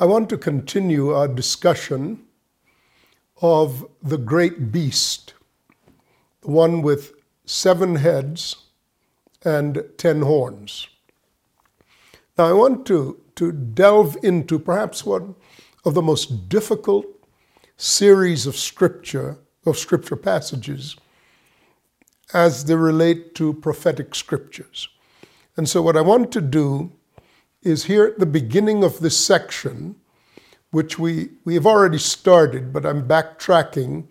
I want to continue our discussion of the great beast, the one with seven heads and ten horns. Now, I want to, to delve into perhaps one of the most difficult series of scripture, of scripture passages, as they relate to prophetic scriptures. And so, what I want to do is here at the beginning of this section, which we, we have already started, but I'm backtracking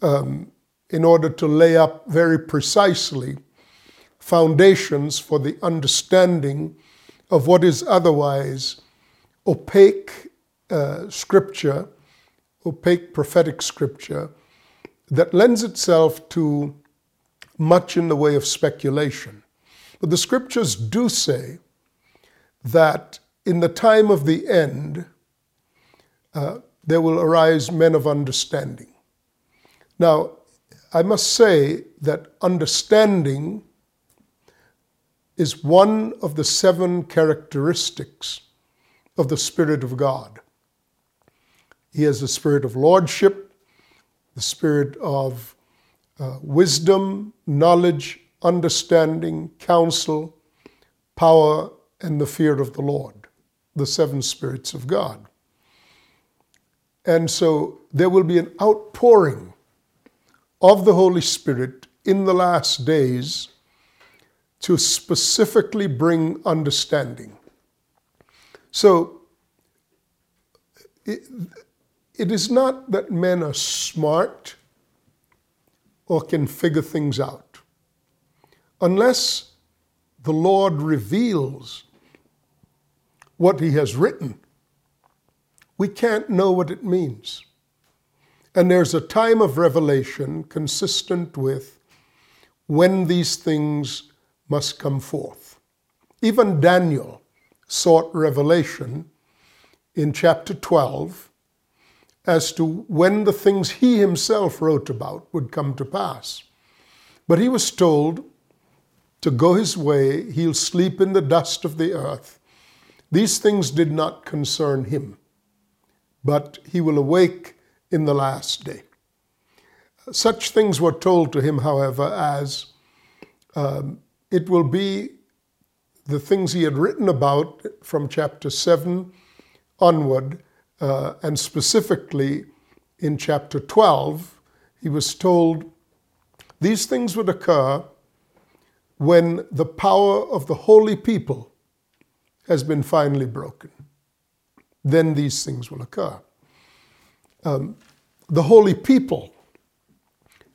um, in order to lay up very precisely foundations for the understanding of what is otherwise opaque uh, scripture, opaque prophetic scripture, that lends itself to much in the way of speculation. But the scriptures do say that in the time of the end, uh, there will arise men of understanding. Now, I must say that understanding is one of the seven characteristics of the Spirit of God. He has the spirit of lordship, the spirit of uh, wisdom, knowledge, understanding, counsel, power, and the fear of the Lord, the seven spirits of God. And so there will be an outpouring of the Holy Spirit in the last days to specifically bring understanding. So it, it is not that men are smart or can figure things out. Unless the Lord reveals what He has written, we can't know what it means. And there's a time of revelation consistent with when these things must come forth. Even Daniel sought revelation in chapter 12 as to when the things he himself wrote about would come to pass. But he was told to go his way, he'll sleep in the dust of the earth. These things did not concern him, but he will awake in the last day. Such things were told to him, however, as um, it will be the things he had written about from chapter 7 onward uh, and specifically in chapter 12, he was told these things would occur when the power of the holy people has been finally broken. Then these things will occur. Um, the holy people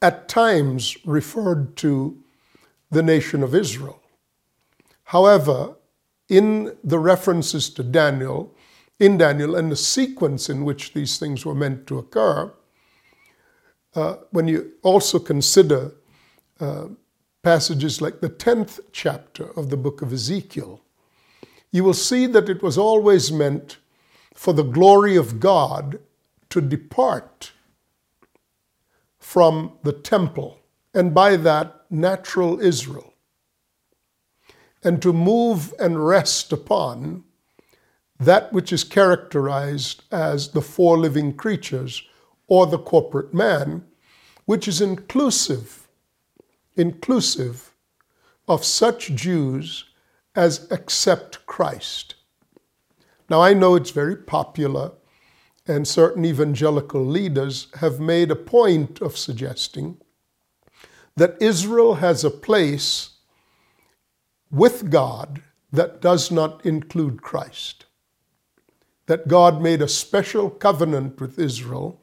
at times referred to the nation of Israel. However, in the references to Daniel, in Daniel and the sequence in which these things were meant to occur, uh, when you also consider uh, passages like the 10th chapter of the book of Ezekiel, you will see that it was always meant for the glory of God to depart from the temple, and by that, natural Israel, and to move and rest upon that which is characterized as the four living creatures or the corporate man, which is inclusive, inclusive of such Jews as accept Christ. Now, I know it's very popular, and certain evangelical leaders have made a point of suggesting that Israel has a place with God that does not include Christ that God made a special covenant with Israel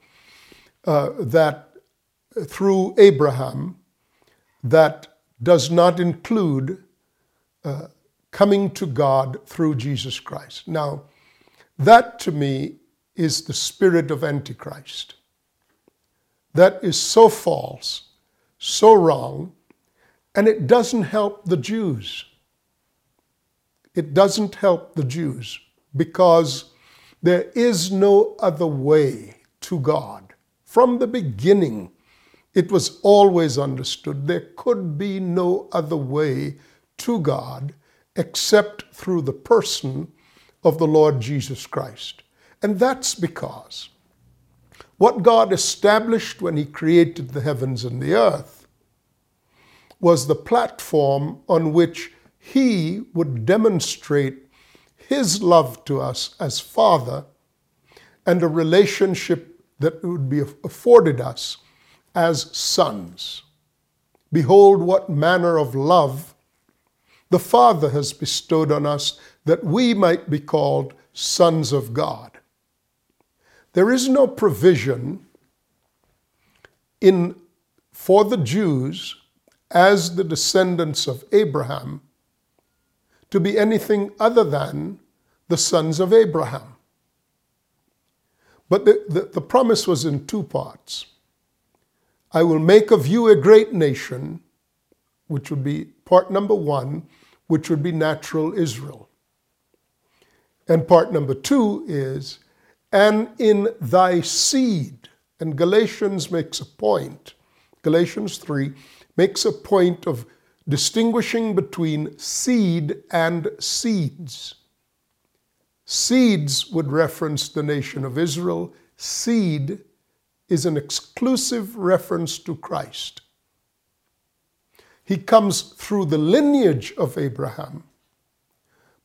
uh, that through Abraham that does not include uh, coming to God through Jesus Christ. Now, that to me is the spirit of Antichrist. That is so false, so wrong, and it doesn't help the Jews. It doesn't help the Jews because there is no other way to God. From the beginning, it was always understood there could be no other way to God except through the person of the Lord Jesus Christ. And that's because what God established when He created the heavens and the earth was the platform on which He would demonstrate His love to us as Father and a relationship that would be afforded us as sons. Behold, what manner of love the Father has bestowed on us that we might be called sons of God. There is no provision in, for the Jews as the descendants of Abraham to be anything other than the sons of Abraham. But the, the, the, promise was in two parts. I will make of you a great nation, which would be part number one, which would be natural Israel. And part number two is, and in thy seed. And Galatians makes a point, Galatians 3 makes a point of distinguishing between seed and seeds. Seeds would reference the nation of Israel. Seed is an exclusive reference to Christ. He comes through the lineage of Abraham,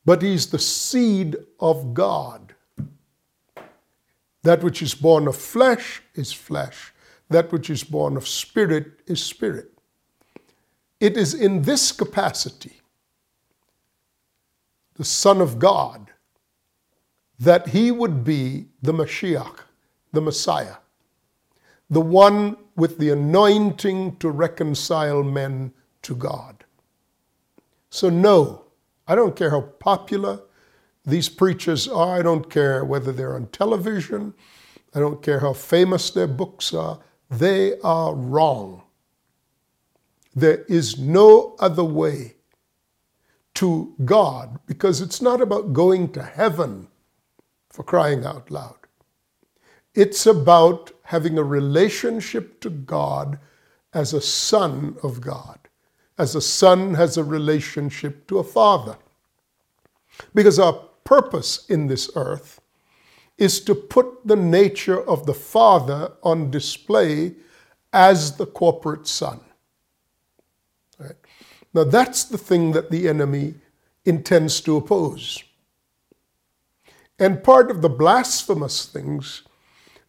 but he's the seed of God. That which is born of flesh is flesh, that which is born of spirit is spirit. It is in this capacity, the Son of God, that he would be the Mashiach, the Messiah, the one with the anointing to reconcile men to God. So, no, I don't care how popular these preachers are, I don't care whether they're on television, I don't care how famous their books are, they are wrong. There is no other way to God because it's not about going to heaven for crying out loud. It's about having a relationship to God as a son of God, as a son has a relationship to a father. Because our purpose in this earth is to put the nature of the Father on display as the corporate Son. Right? Now, that's the thing that the enemy intends to oppose. And part of the blasphemous things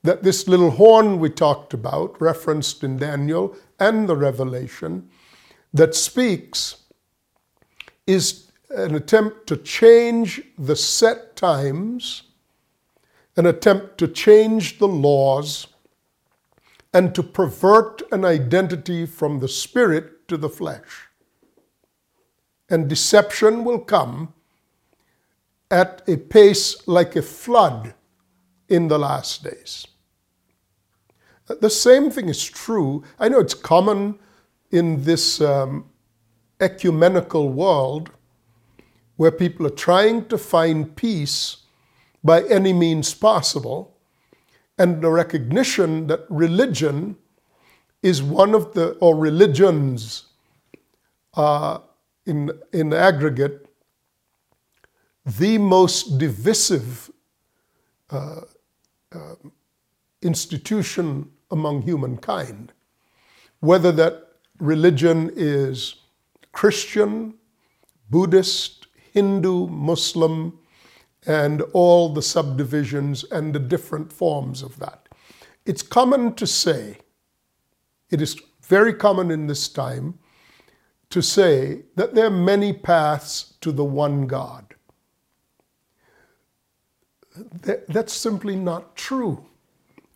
that this little horn we talked about, referenced in Daniel and the Revelation, that speaks, is an attempt to change the set times, an attempt to change the laws, and to pervert an identity from the spirit to the flesh. And deception will come at a pace like a flood in the last days. The same thing is true. I know it's common in this um, ecumenical world where people are trying to find peace by any means possible, and the recognition that religion is one of the, or religions uh, in, in aggregate, the most divisive uh, uh, institution among humankind. Whether that religion is Christian, Buddhist, Hindu, Muslim, and all the subdivisions and the different forms of that. It's common to say, it is very common in this time to say that there are many paths to the one God. That's simply not true.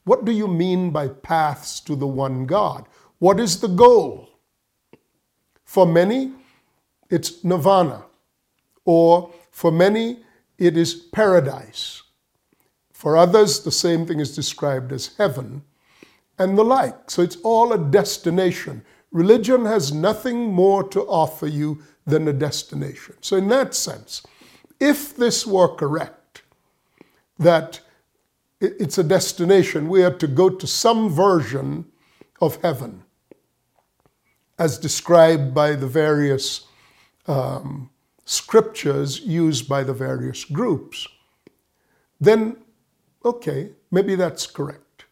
What do you mean by paths to the one God? What is the goal? For many, it's nirvana, or for many, it is paradise. For others, the same thing is described as heaven and the like. So it's all a destination. Religion has nothing more to offer you than a destination. So, in that sense, if this were correct, that it's a destination, we are to go to some version of heaven as described by the various um, scriptures used by the various groups, then Okay, maybe that's correct.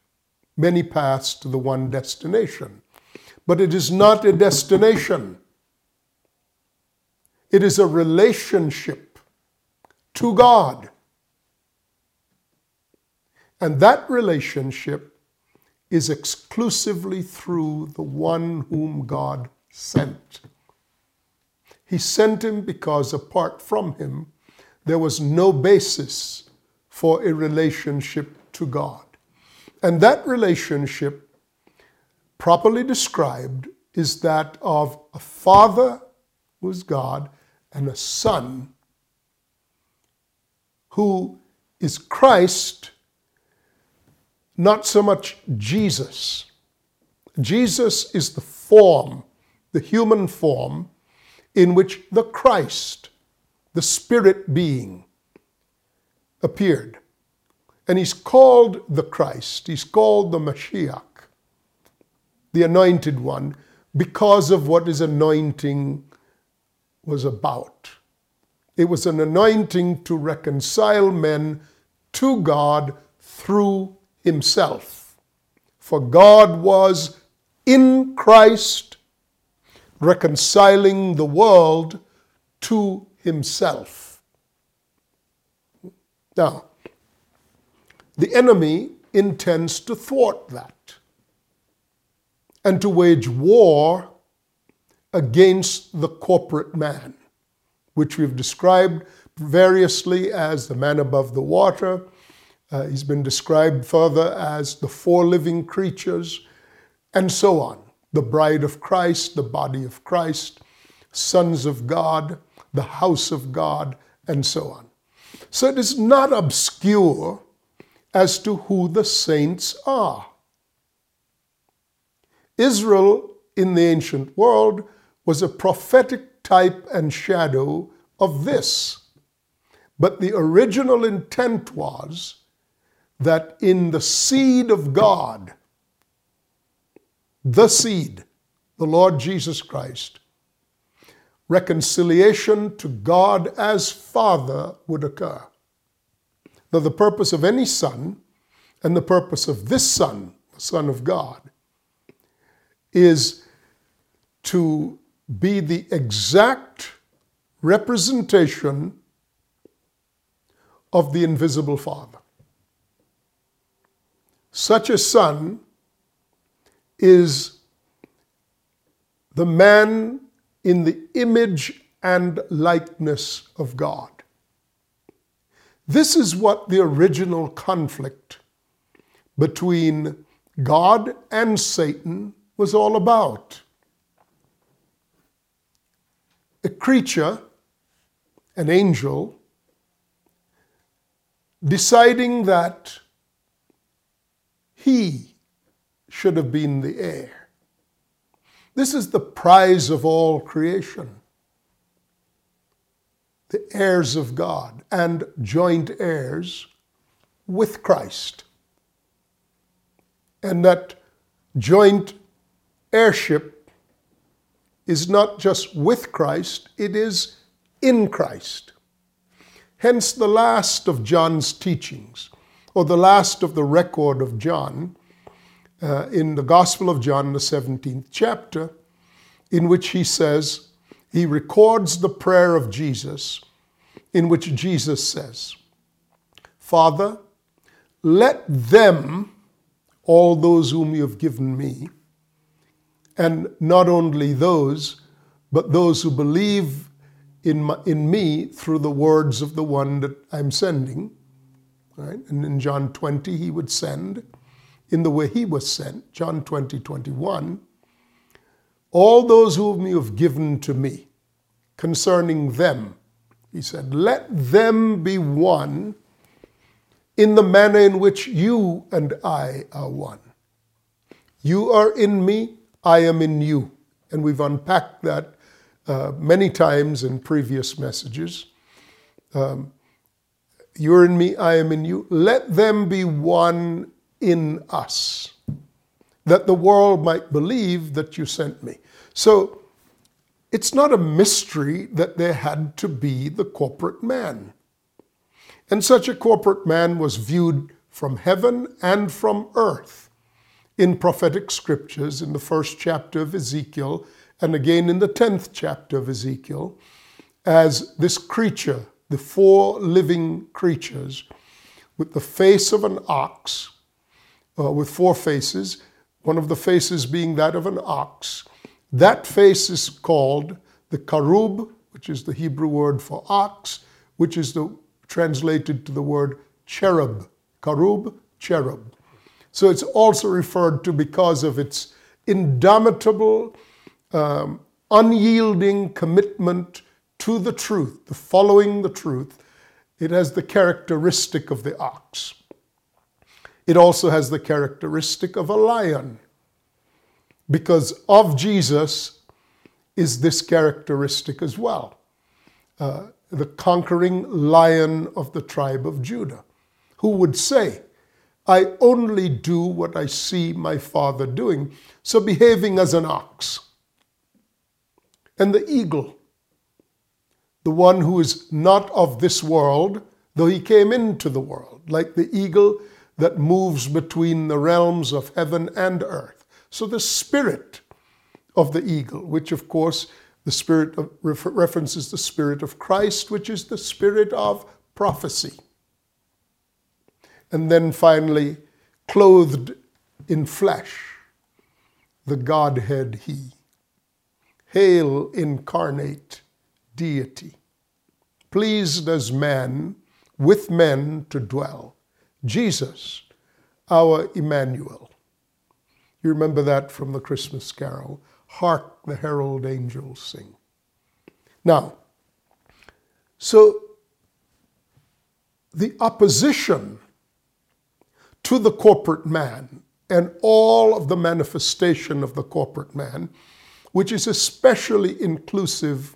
Many paths to the one destination. But it is not a destination, it is a relationship to God. And that relationship is exclusively through the one whom God sent. He sent him because apart from him, there was no basis for a relationship to God. And that relationship, properly described, is that of a father who is God and a son who is Christ, not so much Jesus. Jesus is the form, the human form, in which the Christ, the spirit being, appeared. And he's called the Christ, he's called the Mashiach, the anointed one, because of what his anointing was about. It was an anointing to reconcile men to God through himself. For God was in Christ reconciling the world to himself. Now, the enemy intends to thwart that and to wage war against the corporate man, which we've described variously as the man above the water. Uh, he's been described further as the four living creatures, and so on the bride of Christ, the body of Christ, sons of God, the house of God, and so on. So it is not obscure as to who the saints are. Israel in the ancient world was a prophetic type and shadow of this. But the original intent was that in the seed of God, the seed, the Lord Jesus Christ, reconciliation to God as Father would occur. Now, the purpose of any son and the purpose of this son, the Son of God, is to be the exact representation of the invisible Father. Such a son is the man in the image and likeness of God. This is what the original conflict between God and Satan was all about. A creature, an angel, deciding that he should have been the heir. This is the prize of all creation. The heirs of God and joint heirs with Christ. And that joint heirship is not just with Christ, it is in Christ. Hence, the last of John's teachings, or the last of the record of John, uh, in the Gospel of John, the 17th chapter, in which he says, he records the prayer of Jesus, in which Jesus says, Father, let them, all those whom you have given me, and not only those, but those who believe in, my, in me through the words of the one that I'm sending. Right? And in John 20, he would send in the way he was sent, John 20, 21, all those whom you have given to me, concerning them, he said, let them be one in the manner in which you and I are one. You are in me, I am in you. And we've unpacked that uh, many times in previous messages. Um, you're in me, I am in you. Let them be one in us, that the world might believe that you sent me. So it's not a mystery that there had to be the corporate man. And such a corporate man was viewed from heaven and from earth in prophetic scriptures in the first chapter of Ezekiel and again in the 10th chapter of Ezekiel as this creature, the four living creatures, with the face of an ox, uh, with four faces, one of the faces being that of an ox. That face is called the karub, which is the Hebrew word for ox, which is the, translated to the word cherub. Karub, cherub. So it's also referred to because of its indomitable, um, unyielding commitment to the truth, the following the truth. It has the characteristic of the ox. It also has the characteristic of a lion. Because of Jesus is this characteristic as well. Uh, the conquering lion of the tribe of Judah, who would say, I only do what I see my father doing. So behaving as an ox. And the eagle, the one who is not of this world, though he came into the world, like the eagle that moves between the realms of heaven and earth. So the spirit of the eagle, which of course the spirit of, references the spirit of Christ, which is the spirit of prophecy. And then finally, clothed in flesh, the Godhead He. Hail incarnate deity, pleased as man with men to dwell. Jesus, our Emmanuel. You remember that from the Christmas carol. Hark the herald angels sing. Now, so the opposition to the corporate man and all of the manifestation of the corporate man, which is especially inclusive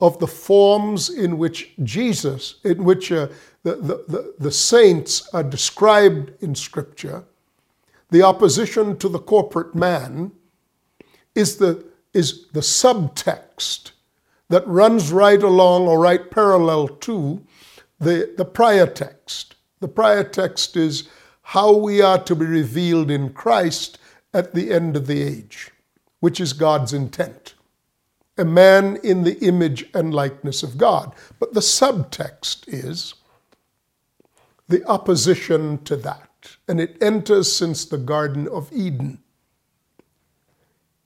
of the forms in which Jesus, in which uh, the, the, the, the saints are described in Scripture, the opposition to the corporate man is the, is the subtext that runs right along or right parallel to the, the prior text. The prior text is how we are to be revealed in Christ at the end of the age, which is God's intent. A man in the image and likeness of God. But the subtext is the opposition to that. And it enters since the Garden of Eden.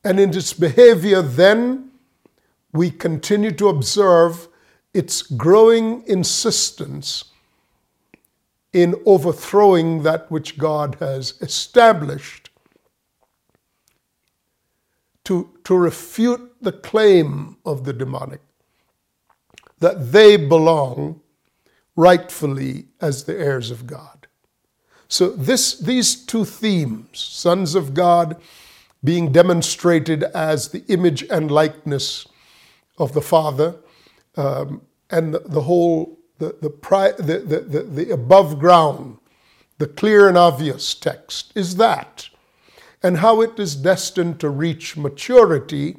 And in its behavior, then, we continue to observe its growing insistence in overthrowing that which God has established, to, to refute the claim of the demonic that they belong rightfully as the heirs of God. So this, these two themes, sons of God being demonstrated as the image and likeness of the Father, um, and the, the whole the, the, pri- the, the, the, the above ground, the clear and obvious text is that, and how it is destined to reach maturity,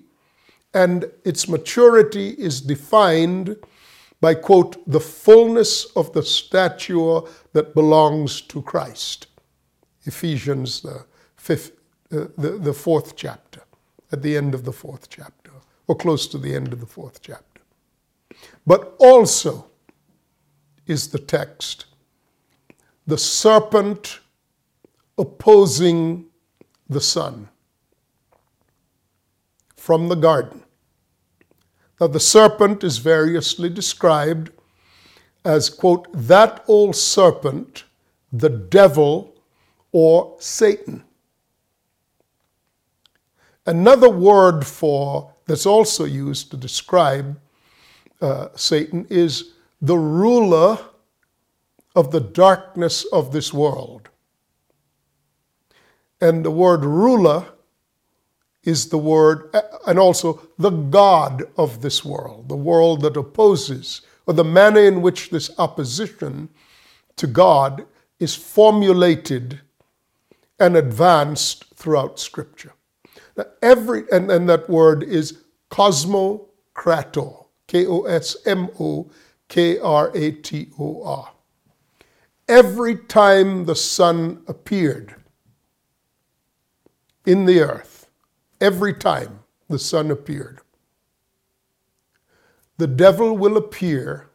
and its maturity is defined by, quote, the fullness of the stature that belongs to Christ. Ephesians, the, fifth, uh, the, the fourth chapter, at the end of the fourth chapter, or close to the end of the fourth chapter. But also, is the text. The serpent opposing the Son from the garden. Now, the serpent is variously described as, quote, that old serpent, the devil, or Satan. Another word for that's also used to describe uh, Satan is the ruler of the darkness of this world. And the word ruler is the word, and also the God of this world, the world that opposes, or the manner in which this opposition to God is formulated and advanced throughout Scripture. Now, every, and, and that word is cosmokrator, K O S M O K R A T O R. every time the son appeared in the earth, every time the son appeared, the devil will appear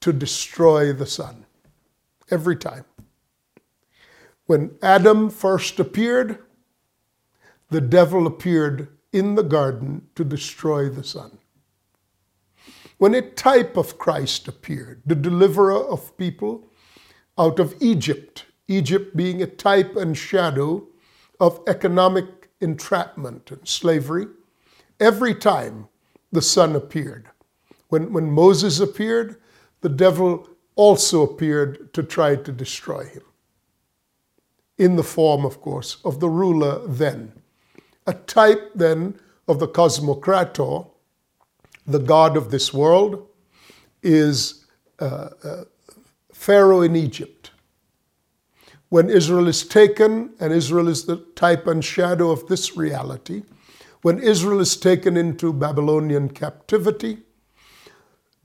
to destroy the son. Every time. When Adam first appeared, the devil appeared in the garden to destroy the son. When a type of Christ appeared, the deliverer of people out of Egypt, Egypt being a type and shadow of economic entrapment and slavery, every time the son appeared. When, when Moses appeared, the devil also appeared to try to destroy him. In the form, of course, of the ruler then. A type then of the Cosmocrator, the God of this world, is uh, uh, Pharaoh in Egypt. When Israel is taken, and Israel is the type and shadow of this reality, when Israel is taken into Babylonian captivity,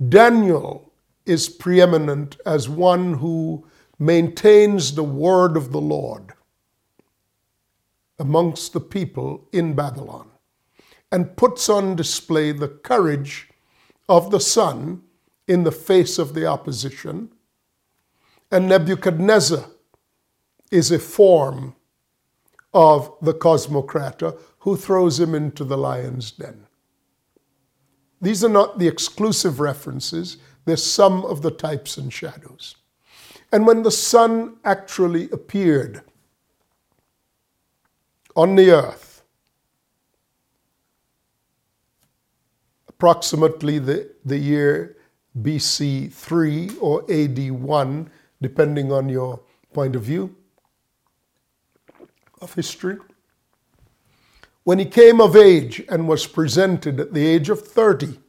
Daniel is preeminent as one who maintains the word of the Lord amongst the people in Babylon and puts on display the courage of the son in the face of the opposition. And Nebuchadnezzar is a form of the cosmocrator who throws him into the lion's den. These are not the exclusive references, they're some of the types and shadows. And when the son actually appeared on the earth, approximately the, the year BC 3 or AD 1, depending on your point of view of history. When he came of age and was presented at the age of 30,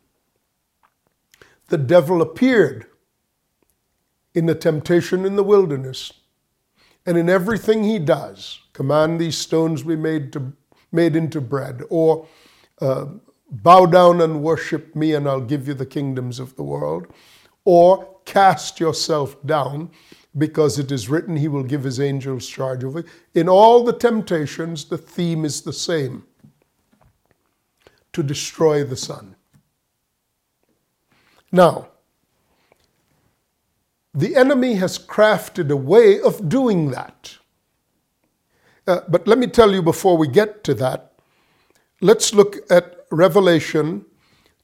the devil appeared in the temptation in the wilderness. And in everything he does, command these stones be made, to, made into bread, or uh, bow down and worship me, and I'll give you the kingdoms of the world, or cast yourself down, because it is written, He will give His angels charge over. In all the temptations, the theme is the same to destroy the Son. Now, the enemy has crafted a way of doing that. Uh, but let me tell you before we get to that, let's look at Revelation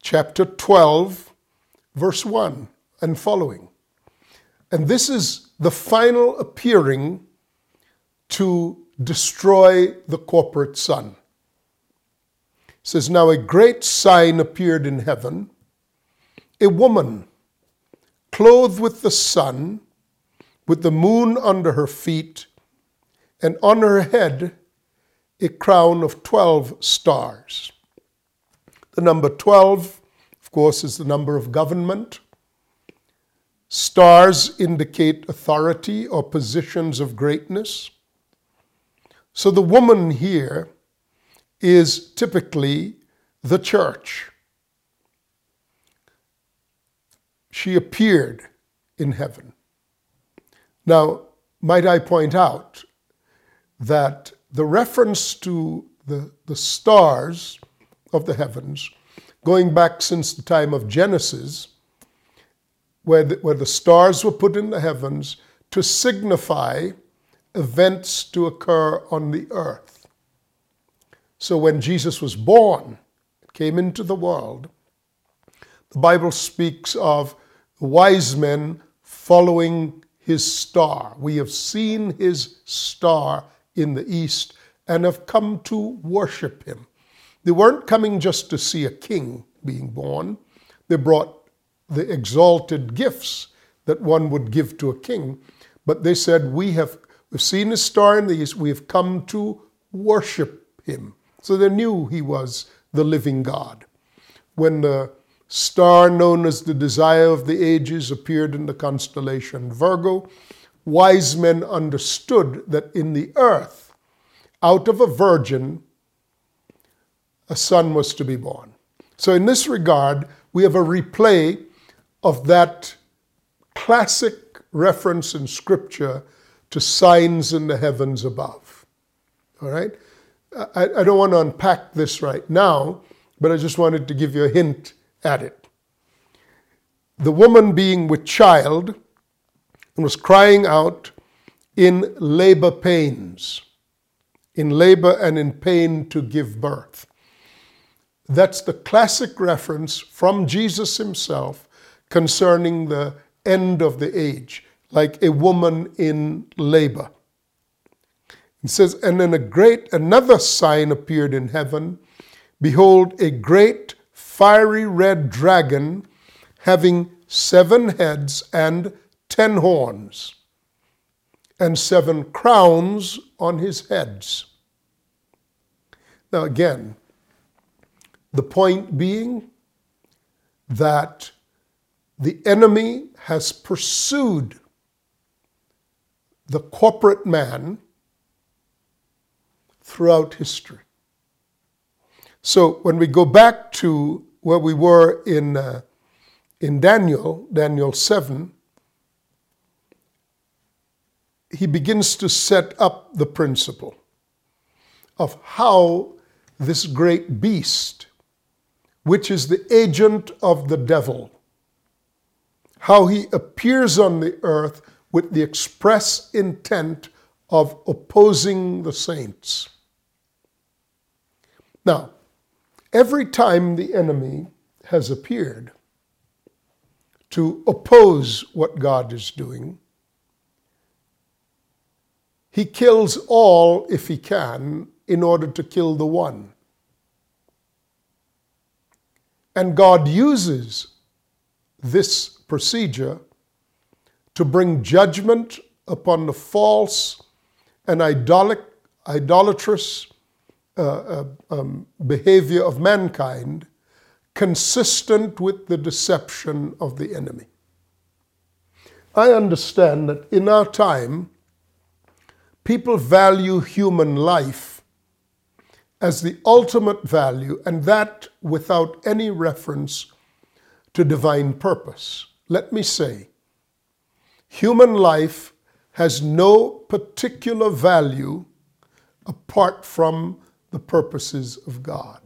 chapter 12, verse 1 and following. And this is the final appearing to destroy the corporate son. It says, Now a great sign appeared in heaven a woman clothed with the sun, with the moon under her feet, and on her head a crown of 12 stars. The number 12, of course, is the number of government. Stars indicate authority or positions of greatness. So the woman here is typically the church. she appeared in heaven. Now, might I point out that the reference to the, the stars of the heavens, going back since the time of Genesis, where the, where the stars were put in the heavens to signify events to occur on the earth. So when Jesus was born, came into the world, the Bible speaks of wise men following his star. We have seen his star in the east and have come to worship him. They weren't coming just to see a king being born, they brought the exalted gifts that one would give to a king. But they said, We have we've seen his star in the east, we have come to worship him. So they knew he was the living God. When the star known as the Desire of the Ages appeared in the constellation Virgo, wise men understood that in the earth, out of a virgin, a son was to be born. So, in this regard, we have a replay of that classic reference in Scripture to signs in the heavens above. All right? I, I don't want to unpack this right now, but I just wanted to give you a hint at it. The woman being with child and was crying out in labor pains, in labor and in pain to give birth. That's the classic reference from Jesus himself concerning the end of the age, like a woman in labor. It says, and then a great another sign appeared in heaven. Behold, a great fiery red dragon having seven heads and ten horns, and seven crowns on his heads. Now, again, the point being that the enemy has pursued the corporate man throughout history. So when we go back to where we were in, uh, in Daniel, Daniel 7, he begins to set up the principle of how this great beast, which is the agent of the devil, how he appears on the earth with the express intent of opposing the saints. Now, every time the enemy has appeared to oppose what God is doing, he kills all if he can in order to kill the one. And God uses this procedure to bring judgment upon the false and idolatrous uh, uh, um, behavior of mankind consistent with the deception of the enemy. I understand that in our time, people value human life as the ultimate value, and that without any reference to divine purpose. Let me say, human life has no particular value apart from the purposes of God.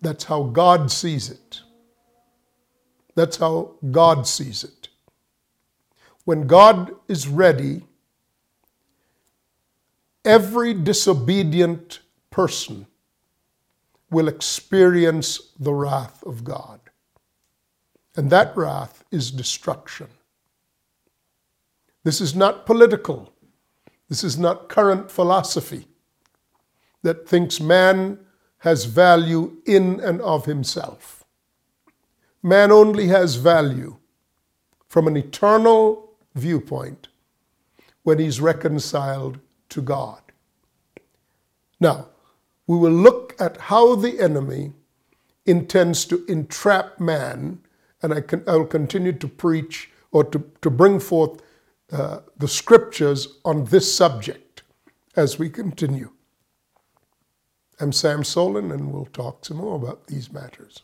That's how God sees it. That's how God sees it. When God is ready, every disobedient person will experience the wrath of God. And that wrath is destruction. This is not political. This is not current philosophy that thinks man has value in and of himself. Man only has value from an eternal viewpoint when he's reconciled to God. Now, we will look at how the enemy intends to entrap man, and I, can, I will continue to preach or to, to bring forth uh, the scriptures on this subject as we continue. I'm Sam Soleyn, and we'll talk some more about these matters.